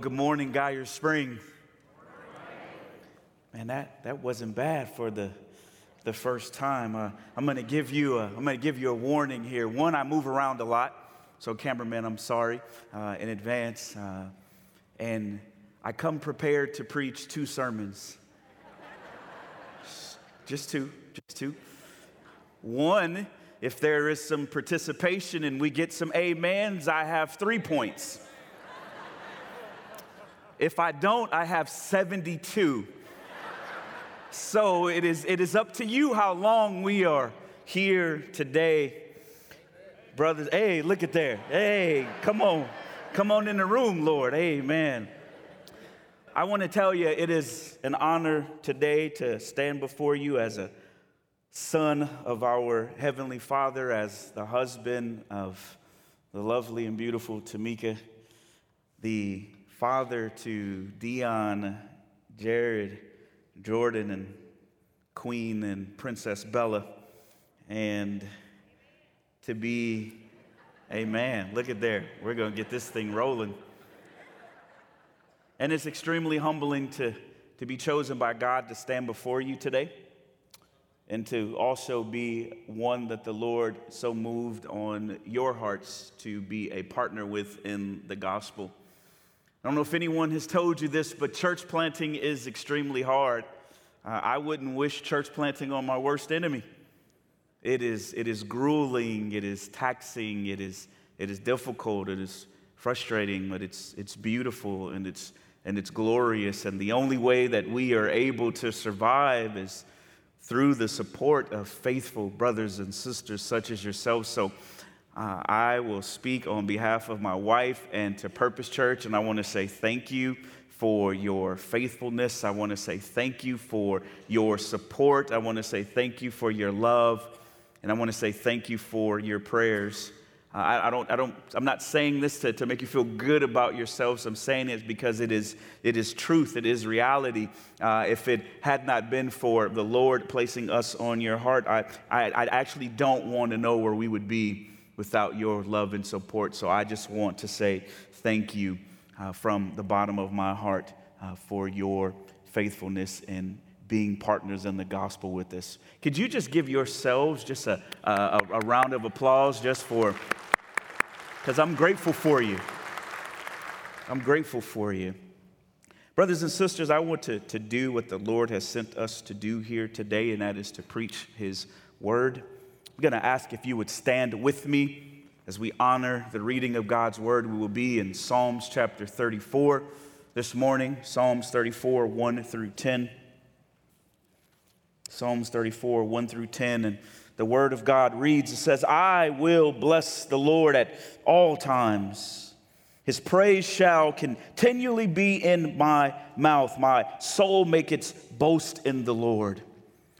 Good morning, Geyer Spring. Man, that, that wasn't bad for the, the first time. Uh, I'm gonna give you a, I'm gonna give you a warning here. One, I move around a lot, so cameraman, I'm sorry uh, in advance. Uh, and I come prepared to preach two sermons. just two, just two. One, if there is some participation and we get some amens, I have three points. If I don't, I have 72. So it is, it is up to you how long we are here today. Brothers, hey, look at there. Hey, come on. Come on in the room, Lord. Amen. I want to tell you, it is an honor today to stand before you as a son of our Heavenly Father, as the husband of the lovely and beautiful Tamika, the father to Dion, Jared, Jordan, and Queen and Princess Bella, and to be, a man. Look at there. We're going to get this thing rolling. And it's extremely humbling to, to be chosen by God to stand before you today and to also be one that the Lord so moved on your hearts to be a partner with in the gospel. I don't know if anyone has told you this, but church planting is extremely hard. Uh, I wouldn't wish church planting on my worst enemy. It is, it is grueling, it is taxing, it is, it is difficult, it is frustrating, but it's, it's beautiful and it's, and it's glorious. And the only way that we are able to survive is through the support of faithful brothers and sisters such as yourself. So uh, I will speak on behalf of my wife and to Purpose Church, and I want to say thank you for your faithfulness. I want to say thank you for your support. I want to say thank you for your love, and I want to say thank you for your prayers. Uh, I, I, don't, I don't, I'm not saying this to, to make you feel good about yourselves. I'm saying it because it is, it is truth, it is reality. Uh, if it had not been for the Lord placing us on your heart, I, I, I actually don't want to know where we would be without your love and support. So I just want to say thank you uh, from the bottom of my heart uh, for your faithfulness in being partners in the gospel with us. Could you just give yourselves just a, a, a round of applause just for, because I'm grateful for you. I'm grateful for you. Brothers and sisters, I want to, to do what the Lord has sent us to do here today, and that is to preach His word. Going to ask if you would stand with me as we honor the reading of God's word. We will be in Psalms chapter 34 this morning, Psalms 34, 1 through 10. Psalms 34, 1 through 10. And the word of God reads, it says, I will bless the Lord at all times. His praise shall continually be in my mouth. My soul make its boast in the Lord.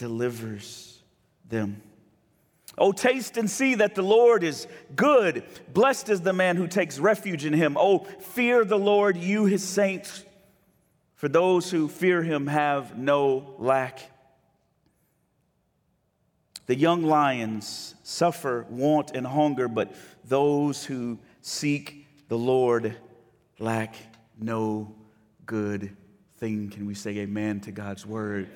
delivers them. Oh, taste and see that the Lord is good. Blessed is the man who takes refuge in him. Oh, fear the Lord, you his saints, for those who fear him have no lack. The young lions suffer want and hunger, but those who seek the Lord lack no good thing. Can we say amen to God's word?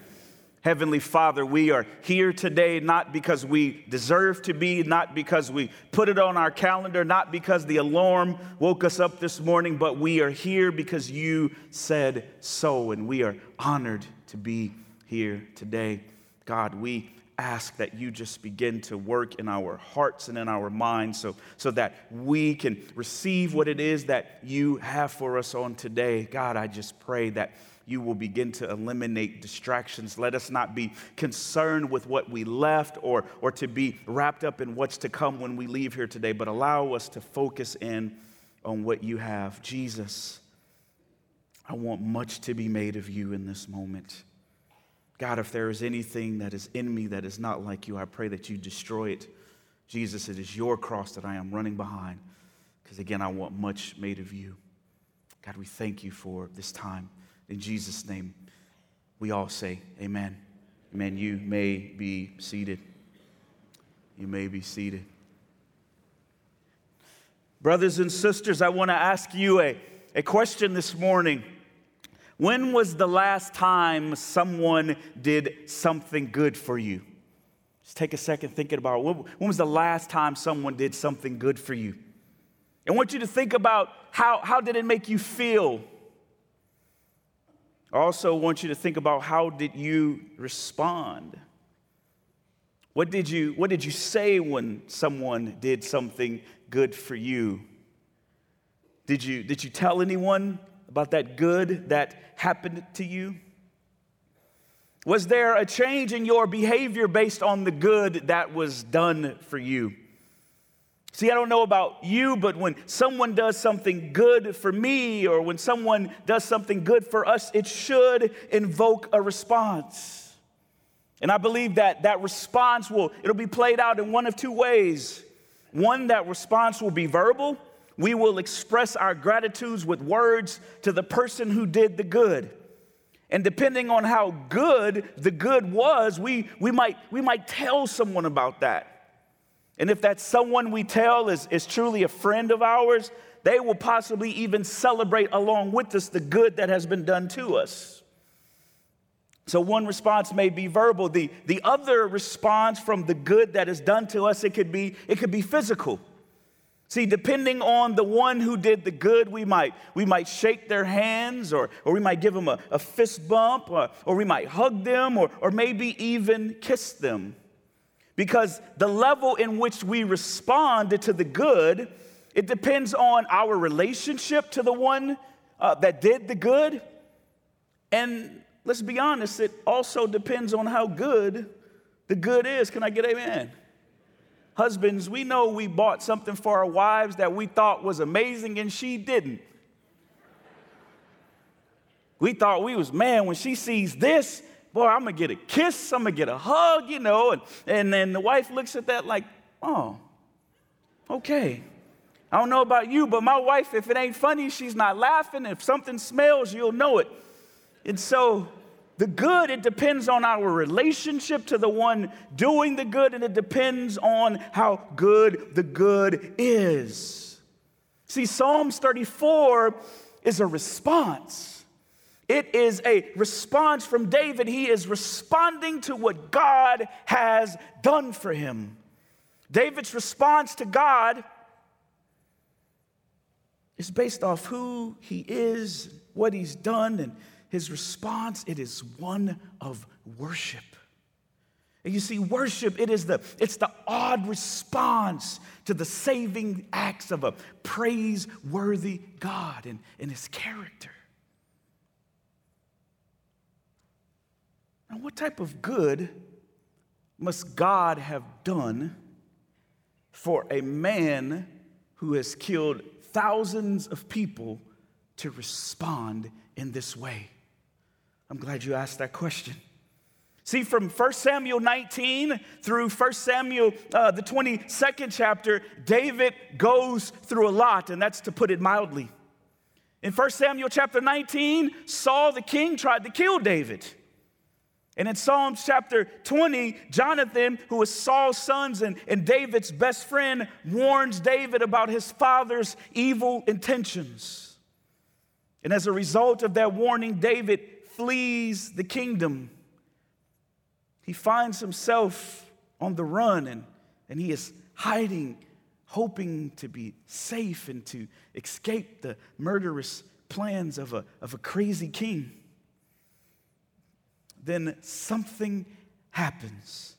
Heavenly Father, we are here today not because we deserve to be, not because we put it on our calendar, not because the alarm woke us up this morning, but we are here because you said so, and we are honored to be here today. God, we ask that you just begin to work in our hearts and in our minds so, so that we can receive what it is that you have for us on today. God, I just pray that you will begin to eliminate distractions. Let us not be concerned with what we left or, or to be wrapped up in what's to come when we leave here today, but allow us to focus in on what you have. Jesus, I want much to be made of you in this moment. God, if there is anything that is in me that is not like you, I pray that you destroy it. Jesus, it is your cross that I am running behind because, again, I want much made of you. God, we thank you for this time. In Jesus' name, we all say, Amen. Amen. You may be seated. You may be seated. Brothers and sisters, I want to ask you a, a question this morning. When was the last time someone did something good for you? Just take a second thinking about it. When was the last time someone did something good for you? I want you to think about how, how did it make you feel? I also want you to think about how did you respond? What did you, what did you say when someone did something good for you? Did you, did you tell anyone about that good that happened to you? Was there a change in your behavior based on the good that was done for you? See, I don't know about you, but when someone does something good for me or when someone does something good for us, it should invoke a response. And I believe that that response will it'll be played out in one of two ways. One that response will be verbal. We will express our gratitudes with words to the person who did the good. And depending on how good the good was, we, we, might, we might tell someone about that. And if that someone we tell is, is truly a friend of ours, they will possibly even celebrate along with us the good that has been done to us. So one response may be verbal. The, the other response from the good that is done to us, it could be, it could be physical. See, depending on the one who did the good, we might, we might shake their hands or, or we might give them a, a fist bump or, or we might hug them or, or maybe even kiss them. Because the level in which we respond to the good, it depends on our relationship to the one uh, that did the good. And let's be honest, it also depends on how good the good is. Can I get amen? Husbands, we know we bought something for our wives that we thought was amazing and she didn't. We thought we was, man, when she sees this, boy, I'm gonna get a kiss, I'm gonna get a hug, you know. And, and then the wife looks at that like, oh, okay. I don't know about you, but my wife, if it ain't funny, she's not laughing. If something smells, you'll know it. And so the good, it depends on our relationship to the one doing the good, and it depends on how good the good is. See, Psalms 34 is a response. It is a response from David. He is responding to what God has done for him. David's response to God is based off who he is, what he's done, and his response, it is one of worship. And you see, worship, it is the, it's the odd response to the saving acts of a praiseworthy God and, and his character. Now, what type of good must God have done for a man who has killed thousands of people to respond in this way? I'm glad you asked that question. See, from 1 Samuel 19 through 1 Samuel, uh, the 22nd chapter, David goes through a lot, and that's to put it mildly. In 1 Samuel chapter 19, Saul the king tried to kill David. And in Psalms chapter 20, Jonathan, who is Saul's son and, and David's best friend, warns David about his father's evil intentions. And as a result of that warning, David flees the kingdom. He finds himself on the run and, and he is hiding, hoping to be safe and to escape the murderous plans of a, of a crazy king. Then something happens.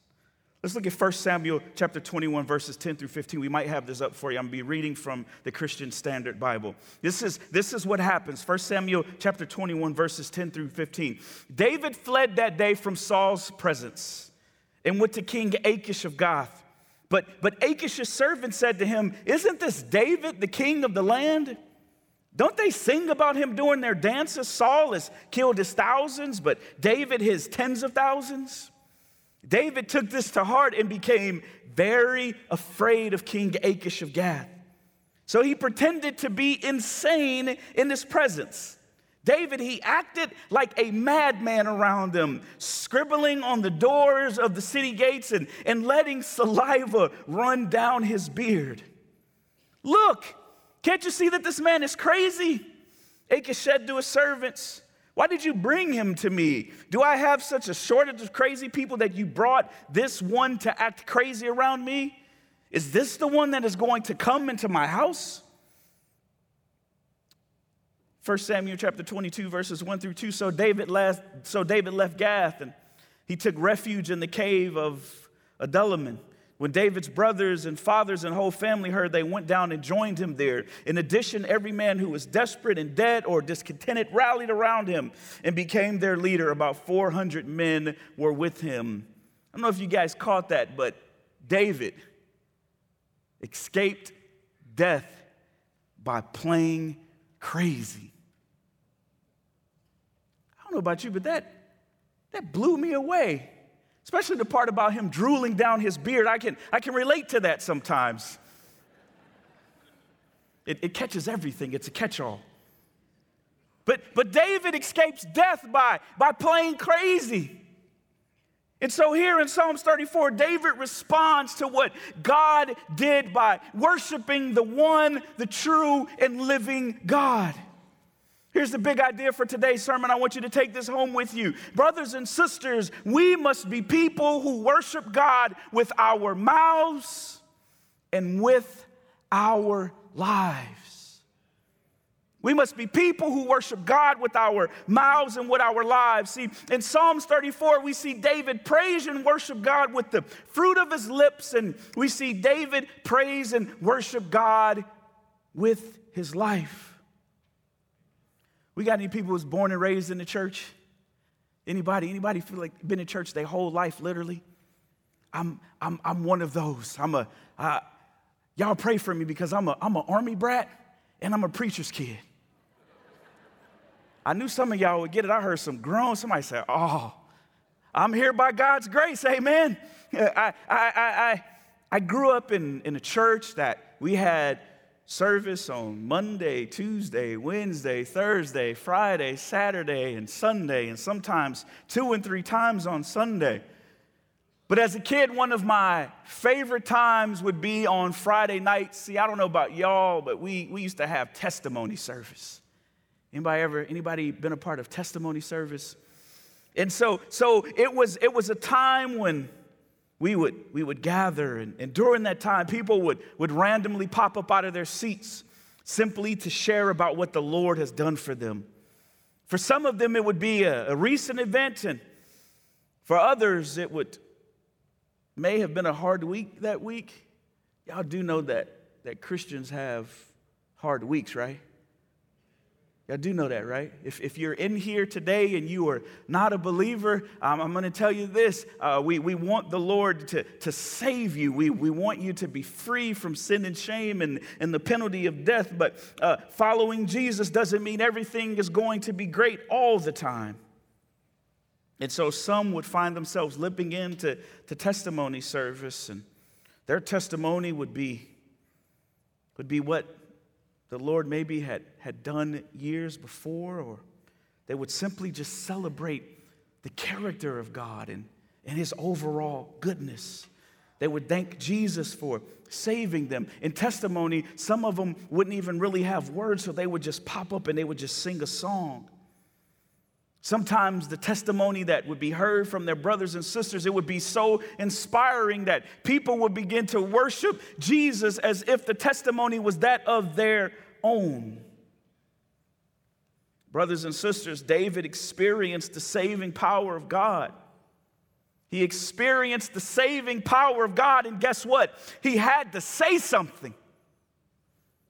Let's look at 1 Samuel chapter 21, verses 10 through 15. We might have this up for you. I'm going to be reading from the Christian Standard Bible. This is, this is what happens. 1 Samuel chapter 21, verses 10 through 15. David fled that day from Saul's presence and went to King Achish of Gath. But, but Achish's servant said to him, Isn't this David, the king of the land? Don't they sing about him doing their dances? Saul has killed his thousands, but David his tens of thousands. David took this to heart and became very afraid of King Achish of Gath. So he pretended to be insane in his presence. David, he acted like a madman around them, scribbling on the doors of the city gates and, and letting saliva run down his beard. Look, can't you see that this man is crazy? Achish said to his servants, Why did you bring him to me? Do I have such a shortage of crazy people that you brought this one to act crazy around me? Is this the one that is going to come into my house? 1 Samuel chapter 22, verses 1 through 2. So David left, so David left Gath and he took refuge in the cave of Adullam. When David's brothers and fathers and whole family heard, they went down and joined him there. In addition, every man who was desperate and dead or discontented rallied around him and became their leader. About 400 men were with him. I don't know if you guys caught that, but David escaped death by playing crazy. I don't know about you, but that, that blew me away especially the part about him drooling down his beard. I can, I can relate to that sometimes. It, it catches everything, it's a catch all. But, but David escapes death by, by playing crazy. And so, here in Psalms 34, David responds to what God did by worshiping the one, the true, and living God. Here's the big idea for today's sermon. I want you to take this home with you. Brothers and sisters, we must be people who worship God with our mouths and with our lives. We must be people who worship God with our mouths and with our lives. See, in Psalms 34, we see David praise and worship God with the fruit of his lips, and we see David praise and worship God with his life. We got any people who's born and raised in the church? Anybody? Anybody feel like been in church their whole life, literally? I'm, I'm, I'm one of those. I'm a, y'all pray for me because I'm a, I'm an army brat and I'm a preacher's kid. I knew some of y'all would get it. I heard some groan. Somebody say, oh, I'm here by God's grace, amen. I, I, I, I, I grew up in, in a church that we had service on Monday, Tuesday, Wednesday, Thursday, Friday, Saturday, and Sunday, and sometimes two and three times on Sunday. But as a kid, one of my favorite times would be on Friday nights. See, I don't know about y'all, but we, we used to have testimony service. Anybody ever, anybody been a part of testimony service? And so, so it was, it was a time when we would, we would gather, and, and during that time, people would, would randomly pop up out of their seats simply to share about what the Lord has done for them. For some of them, it would be a, a recent event, and for others, it would may have been a hard week that week. Y'all do know that, that Christians have hard weeks, right? Y'all do know that, right? If, if you're in here today and you are not a believer, um, I'm going to tell you this. Uh, we, we want the Lord to, to save you. We, we want you to be free from sin and shame and, and the penalty of death. But uh, following Jesus doesn't mean everything is going to be great all the time. And so some would find themselves limping into to testimony service, and their testimony would be, would be what the Lord maybe had, had done years before, or they would simply just celebrate the character of God and, and His overall goodness. They would thank Jesus for saving them. In testimony, some of them wouldn't even really have words, so they would just pop up and they would just sing a song. Sometimes the testimony that would be heard from their brothers and sisters, it would be so inspiring that people would begin to worship Jesus as if the testimony was that of their own. Brothers and sisters, David experienced the saving power of God. He experienced the saving power of God, and guess what? He had to say something.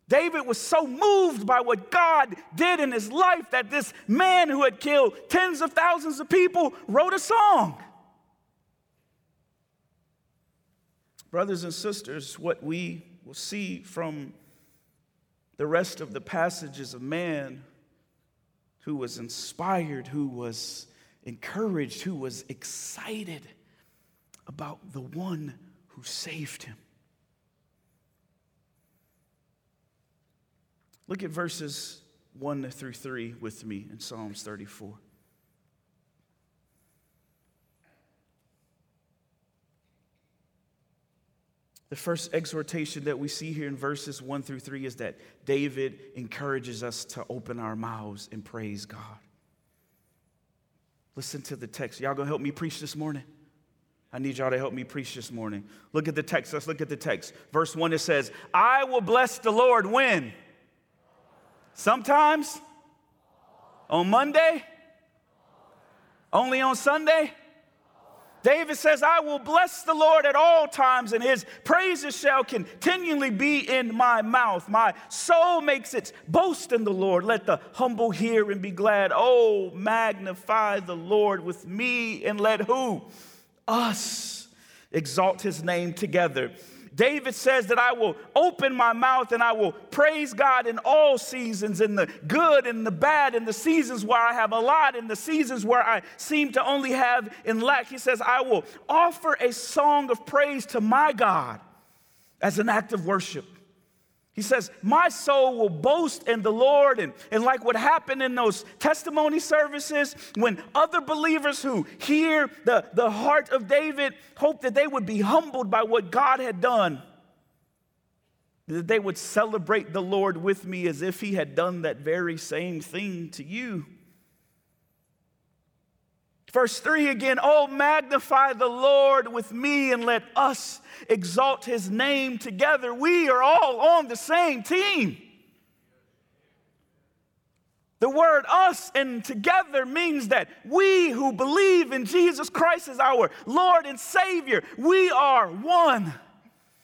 David was so moved by what God did in his life that this man who had killed tens of thousands of people wrote a song. Brothers and sisters, what we will see from the rest of the passage is a man who was inspired, who was encouraged, who was excited about the one who saved him. Look at verses 1 through 3 with me in Psalms 34. The first exhortation that we see here in verses 1 through 3 is that David encourages us to open our mouths and praise God. Listen to the text. Y'all gonna help me preach this morning? I need y'all to help me preach this morning. Look at the text. Let's look at the text. Verse 1 it says, I will bless the Lord when? Sometimes? On Monday? Only on Sunday? David says, I will bless the Lord at all times, and his praises shall continually be in my mouth. My soul makes its boast in the Lord. Let the humble hear and be glad. Oh, magnify the Lord with me, and let who? Us exalt his name together. David says that I will open my mouth and I will praise God in all seasons, in the good and the bad, in the seasons where I have a lot, in the seasons where I seem to only have in lack. He says, I will offer a song of praise to my God as an act of worship. He says, My soul will boast in the Lord. And, and like what happened in those testimony services, when other believers who hear the, the heart of David hope that they would be humbled by what God had done, that they would celebrate the Lord with me as if he had done that very same thing to you. Verse 3 again, oh, magnify the Lord with me and let us exalt his name together. We are all on the same team. The word us and together means that we who believe in Jesus Christ as our Lord and Savior, we are one.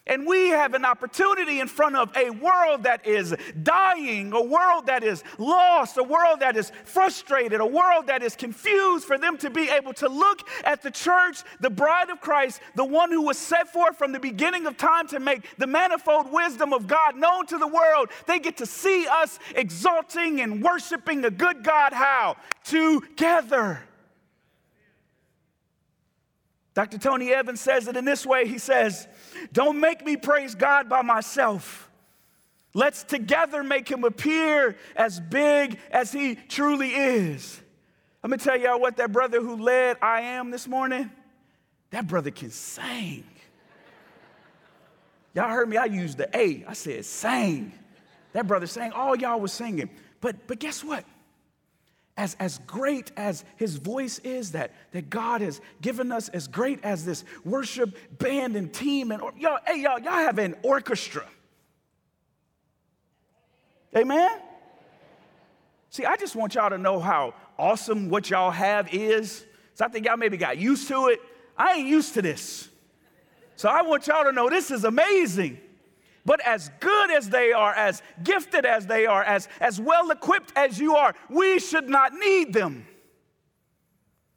And we have an opportunity in front of a world that is dying, a world that is lost, a world that is frustrated, a world that is confused, for them to be able to look at the church, the bride of Christ, the one who was set forth from the beginning of time to make the manifold wisdom of God known to the world. They get to see us exalting and worshiping a good God. How? Together. Dr. Tony Evans says it in this way He says, Don't make me praise God by myself. Let's together make him appear as big as he truly is. Let me tell y'all what that brother who led I Am this morning, that brother can sing. Y'all heard me, I used the A. I said sang. That brother sang, all y'all was singing. But, but guess what? As, as great as his voice is that, that God has given us, as great as this worship band and team, and y'all, hey, y'all, y'all have an orchestra. Amen? See, I just want y'all to know how awesome what y'all have is. So I think y'all maybe got used to it. I ain't used to this. So I want y'all to know this is amazing. But as good as they are, as gifted as they are, as, as well equipped as you are, we should not need them.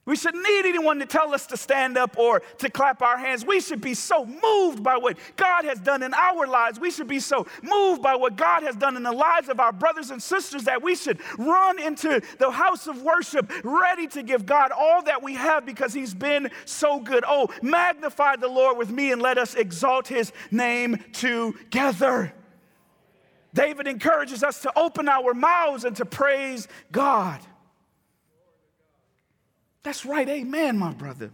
We shouldn't need anyone to tell us to stand up or to clap our hands. We should be so moved by what God has done in our lives. We should be so moved by what God has done in the lives of our brothers and sisters that we should run into the house of worship ready to give God all that we have because He's been so good. Oh, magnify the Lord with me and let us exalt His name together. David encourages us to open our mouths and to praise God. That's right, amen, my brother.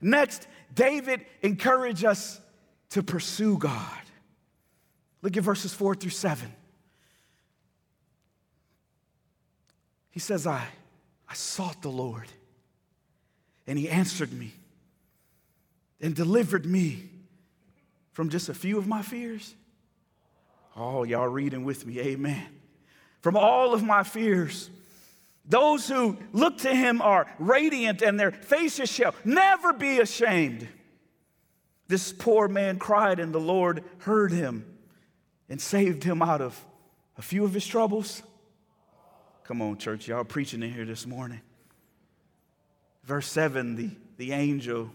Next, David encouraged us to pursue God. Look at verses four through seven. He says, I, I sought the Lord, and he answered me and delivered me from just a few of my fears. Oh, y'all reading with me, amen. From all of my fears. Those who look to him are radiant and their faces shall never be ashamed. This poor man cried, and the Lord heard him and saved him out of a few of his troubles. Come on, church, y'all preaching in here this morning. Verse 7 the, the angel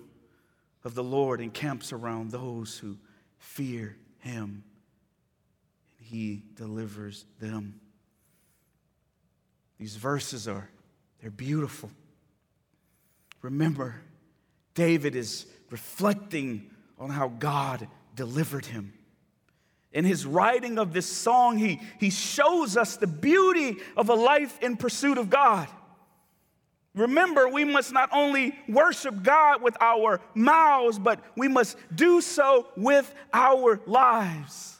of the Lord encamps around those who fear him, and he delivers them. These verses are they're beautiful. Remember, David is reflecting on how God delivered him. In his writing of this song, he, he shows us the beauty of a life in pursuit of God. Remember, we must not only worship God with our mouths, but we must do so with our lives.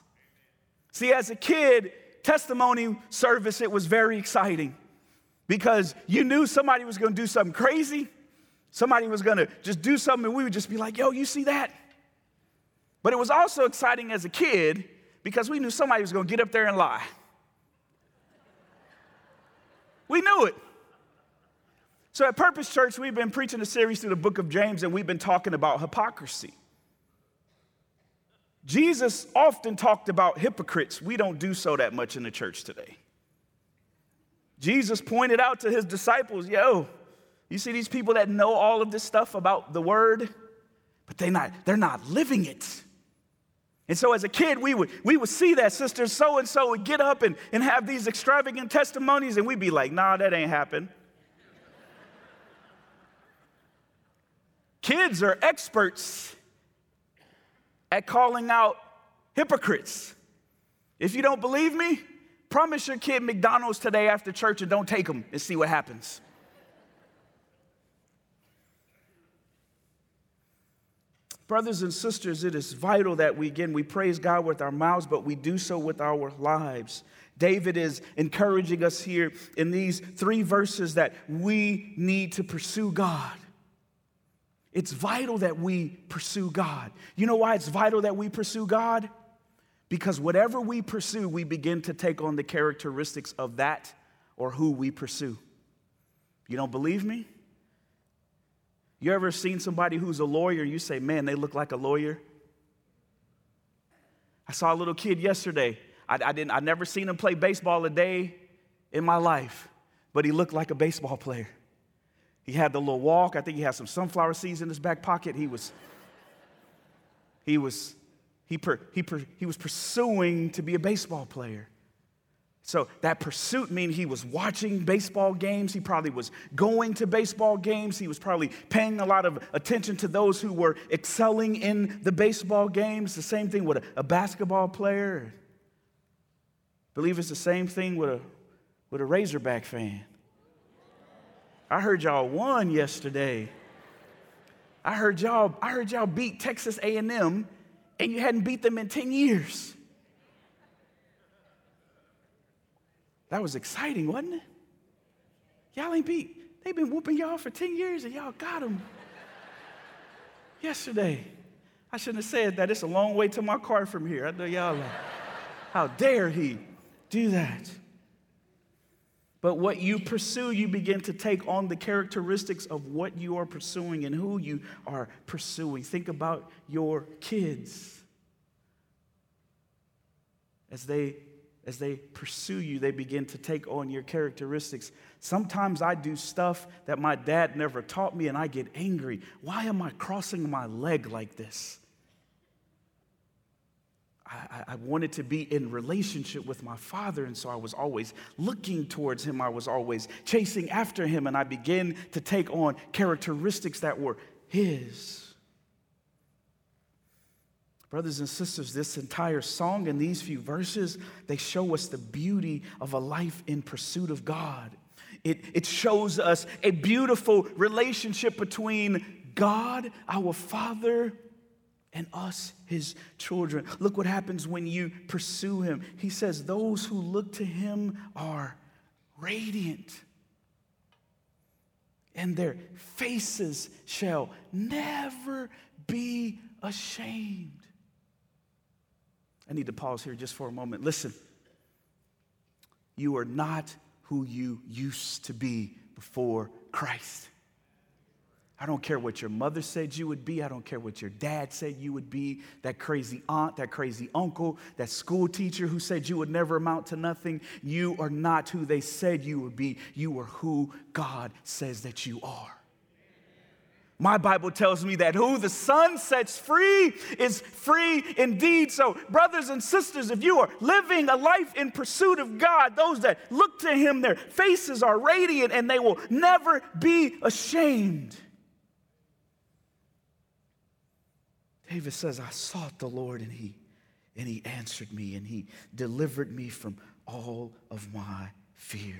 See, as a kid, testimony service, it was very exciting because you knew somebody was going to do something crazy. Somebody was going to just do something, and we would just be like, yo, you see that? But it was also exciting as a kid because we knew somebody was going to get up there and lie. We knew it. So at Purpose Church, we've been preaching a series through the book of James, and we've been talking about hypocrisy. Jesus often talked about hypocrites. We don't do so that much in the church today. Jesus pointed out to his disciples, yo, you see these people that know all of this stuff about the word, but they not, they're not living it. And so as a kid, we would, we would see that sister so and so would get up and, and have these extravagant testimonies, and we'd be like, nah, that ain't happened. Kids are experts at calling out hypocrites. If you don't believe me, promise your kid McDonald's today after church and don't take them and see what happens. Brothers and sisters, it is vital that we, again, we praise God with our mouths, but we do so with our lives. David is encouraging us here in these three verses that we need to pursue God. It's vital that we pursue God. You know why it's vital that we pursue God? Because whatever we pursue, we begin to take on the characteristics of that or who we pursue. You don't believe me? You ever seen somebody who's a lawyer, you say, man, they look like a lawyer? I saw a little kid yesterday. I, I, didn't, I never seen him play baseball a day in my life, but he looked like a baseball player. He had the little walk. I think he had some sunflower seeds in his back pocket. He was, he was, he, per, he, per, he was pursuing to be a baseball player. So that pursuit means he was watching baseball games. He probably was going to baseball games. He was probably paying a lot of attention to those who were excelling in the baseball games. The same thing with a, a basketball player. I believe it's the same thing with a, with a Razorback fan. I heard y'all won yesterday. I heard y'all, I heard y'all beat Texas A&M and you hadn't beat them in 10 years. That was exciting, wasn't it? Y'all ain't beat. They've been whooping y'all for 10 years and y'all got them yesterday. I shouldn't have said that. It's a long way to my car from here. I know y'all like, how dare he do that? But what you pursue, you begin to take on the characteristics of what you are pursuing and who you are pursuing. Think about your kids. As they as they pursue you, they begin to take on your characteristics. Sometimes I do stuff that my dad never taught me and I get angry. Why am I crossing my leg like this? I, I, wanted to be in relationship with my father, and so I was always looking towards him. I was always chasing after him, and I began to take on characteristics that were his. Brothers and sisters, this entire song and these few verses, they show us the beauty of a life in pursuit of God. It, it shows us a beautiful relationship between God, our Father, and us, his children. Look what happens when you pursue him. He says, Those who look to him are radiant, and their faces shall never be ashamed. I need to pause here just for a moment. Listen, you are not who you used to be before Christ. I don't care what your mother said you would be. I don't care what your dad said you would be. That crazy aunt, that crazy uncle, that school teacher who said you would never amount to nothing. You are not who they said you would be. You are who God says that you are. My Bible tells me that who the Son sets free is free indeed. So, brothers and sisters, if you are living a life in pursuit of God, those that look to Him, their faces are radiant and they will never be ashamed. David says, I sought the Lord and He and He answered me and He delivered me from all of my fears.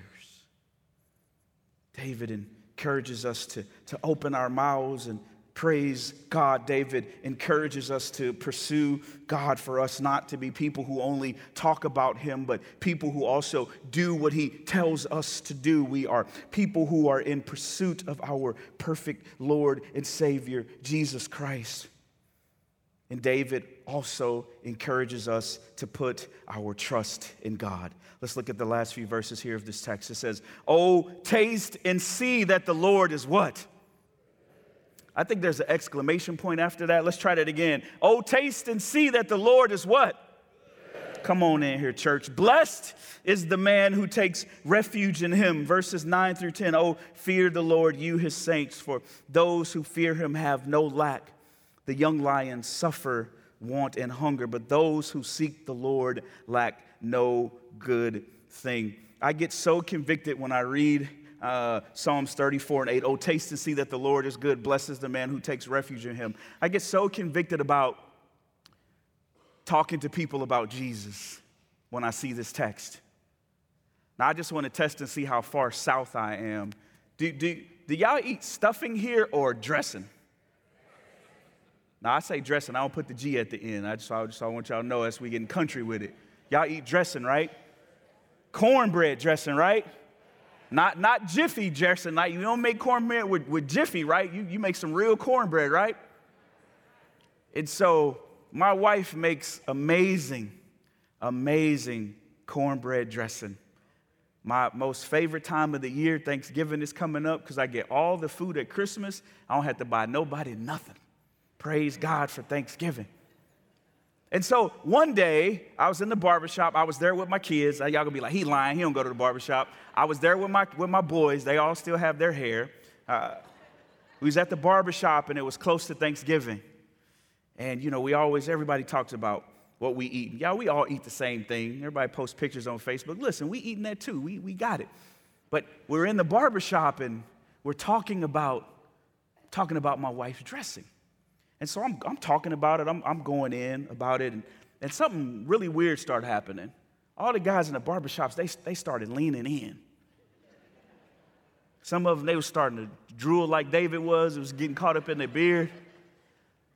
David encourages us to, to open our mouths and praise God. David encourages us to pursue God for us not to be people who only talk about Him, but people who also do what He tells us to do. We are people who are in pursuit of our perfect Lord and Savior, Jesus Christ. And David also encourages us to put our trust in God. Let's look at the last few verses here of this text. It says, Oh, taste and see that the Lord is what? I think there's an exclamation point after that. Let's try that again. Oh, taste and see that the Lord is what? Come on in here, church. Blessed is the man who takes refuge in him. Verses 9 through 10. Oh, fear the Lord, you his saints, for those who fear him have no lack. The young lions suffer want and hunger, but those who seek the Lord lack no good thing. I get so convicted when I read uh, Psalms 34 and 8. Oh, taste and see that the Lord is good. Blesses the man who takes refuge in him. I get so convicted about talking to people about Jesus when I see this text. Now, I just want to test and see how far south I am. Do, do, do y'all eat stuffing here or dressing? Now, I say dressing, I don't put the G at the end. I just, I just I want y'all to know as we get in country with it. Y'all eat dressing, right? Cornbread dressing, right? Not, not Jiffy dressing. Like, you don't make cornbread with, with Jiffy, right? You, you make some real cornbread, right? And so my wife makes amazing, amazing cornbread dressing. My most favorite time of the year, Thanksgiving, is coming up because I get all the food at Christmas. I don't have to buy nobody nothing. Praise God for Thanksgiving. And so one day, I was in the barbershop. I was there with my kids. Y'all gonna be like, he lying. He don't go to the barbershop. I was there with my, with my boys. They all still have their hair. Uh, we was at the barbershop, and it was close to Thanksgiving. And, you know, we always, everybody talks about what we eat. Yeah, we all eat the same thing. Everybody posts pictures on Facebook. Listen, we eating that too. We, we got it. But we're in the barbershop, and we're talking about, talking about my wife's dressing. And so I'm, I'm talking about it, I'm, I'm going in about it, and, and something really weird started happening. All the guys in the barbershops, they, they started leaning in. Some of them, they were starting to drool like David was. It was getting caught up in their beard.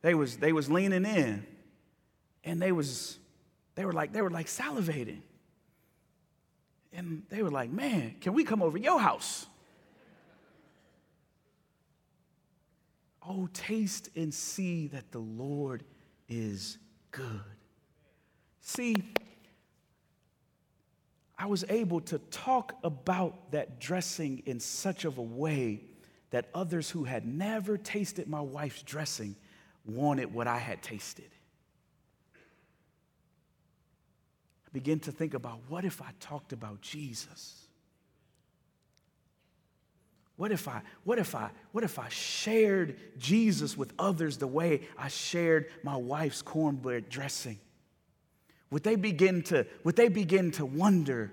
They was, they was leaning in. And they was, they were like, they were like salivating. And they were like, man, can we come over your house? Oh, taste and see that the Lord is good. See, I was able to talk about that dressing in such of a way that others who had never tasted my wife's dressing wanted what I had tasted. I began to think about what if I talked about Jesus? What if I, what if I, what if I shared Jesus with others the way I shared my wife's cornbread dressing? Would they begin to, would they begin to wonder?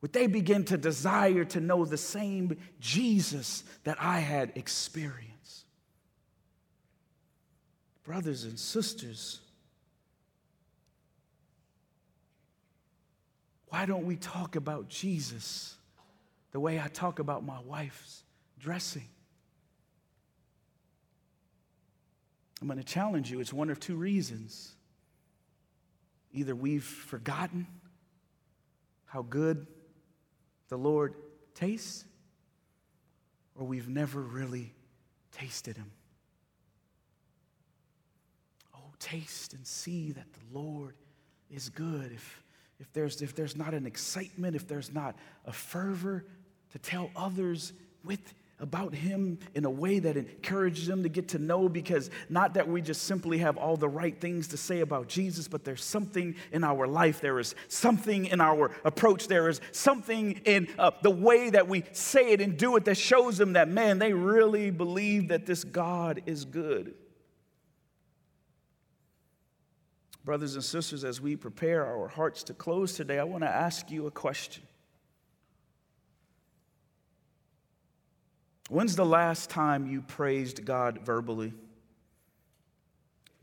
Would they begin to desire to know the same Jesus that I had experienced? Brothers and sisters, why don't we talk about Jesus? The way I talk about my wife's dressing. I'm going to challenge you. It's one of two reasons. Either we've forgotten how good the Lord tastes, or we've never really tasted Him. Oh, taste and see that the Lord is good. If, if, there's, if there's not an excitement, if there's not a fervor, to tell others with about Him in a way that encourages them to get to know because not that we just simply have all the right things to say about Jesus, but there's something in our life. There is something in our approach. There is something in uh, the way that we say it and do it that shows them that, man, they really believe that this God is good. Brothers and sisters, as we prepare our hearts to close today, I want to ask you a question. When's the last time you praised God verbally?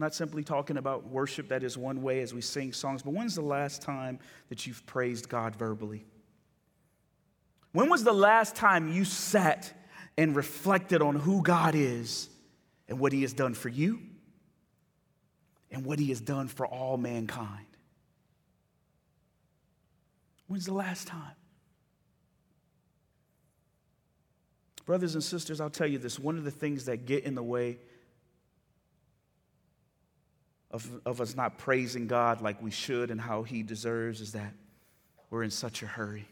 not simply talking about worship that is one way as we sing songs, but when's the last time that you've praised God verbally? When was the last time you sat and reflected on who God is and what He has done for you and what He has done for all mankind? When's the last time? Brothers and sisters, I'll tell you this one of the things that get in the way of, of us not praising God like we should and how He deserves is that we're in such a hurry.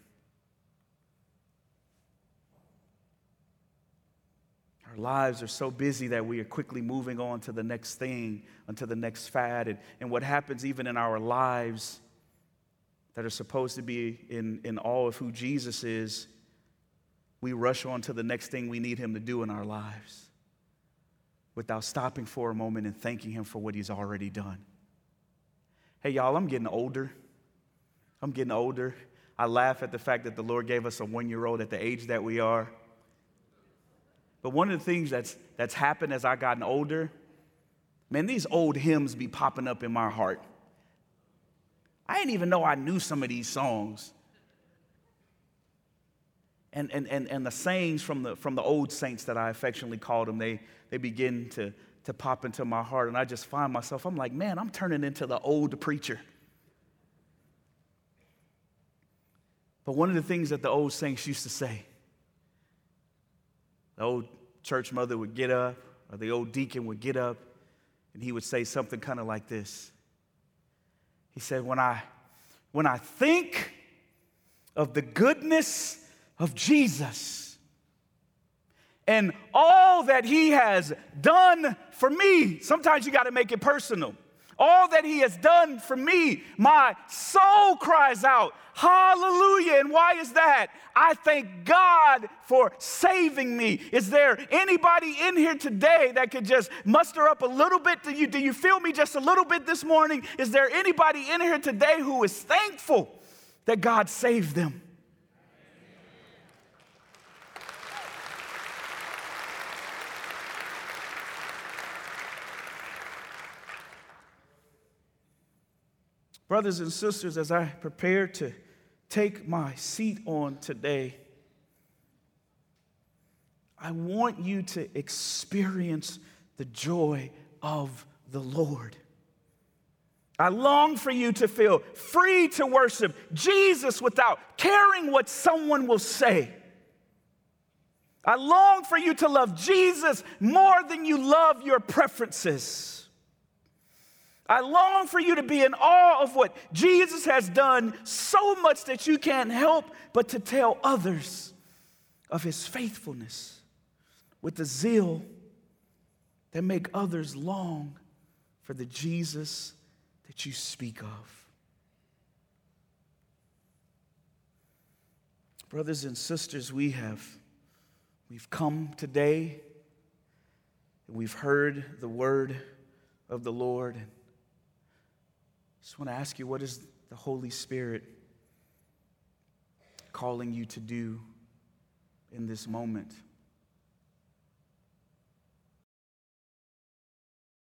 Our lives are so busy that we are quickly moving on to the next thing, onto the next fad. And, and what happens even in our lives that are supposed to be in, in all of who Jesus is we rush on to the next thing we need Him to do in our lives without stopping for a moment and thanking Him for what He's already done. Hey, y'all, I'm getting older. I'm getting older. I laugh at the fact that the Lord gave us a one year old at the age that we are. But one of the things that's, that's happened as I've gotten older, man, these old hymns be popping up in my heart. I didn't even know I knew some of these songs and, and, and, and the sayings from the, from the old saints that I affectionately called them, they, they begin to, to pop into my heart. And I just find myself, I'm like, man, I'm turning into the old preacher. But one of the things that the old saints used to say, the old church mother would get up, or the old deacon would get up, and he would say something kind of like this. He said, When I, when I think of the goodness of Jesus and all that he has done for me. Sometimes you got to make it personal. All that he has done for me, my soul cries out, Hallelujah. And why is that? I thank God for saving me. Is there anybody in here today that could just muster up a little bit? Do you, do you feel me just a little bit this morning? Is there anybody in here today who is thankful that God saved them? Brothers and sisters, as I prepare to take my seat on today, I want you to experience the joy of the Lord. I long for you to feel free to worship Jesus without caring what someone will say. I long for you to love Jesus more than you love your preferences. I long for you to be in awe of what Jesus has done so much that you can't help but to tell others of his faithfulness with the zeal that make others long for the Jesus that you speak of. Brothers and sisters, we have we've come today and we've heard the word of the Lord just want to ask you what is the Holy Spirit calling you to do in this moment?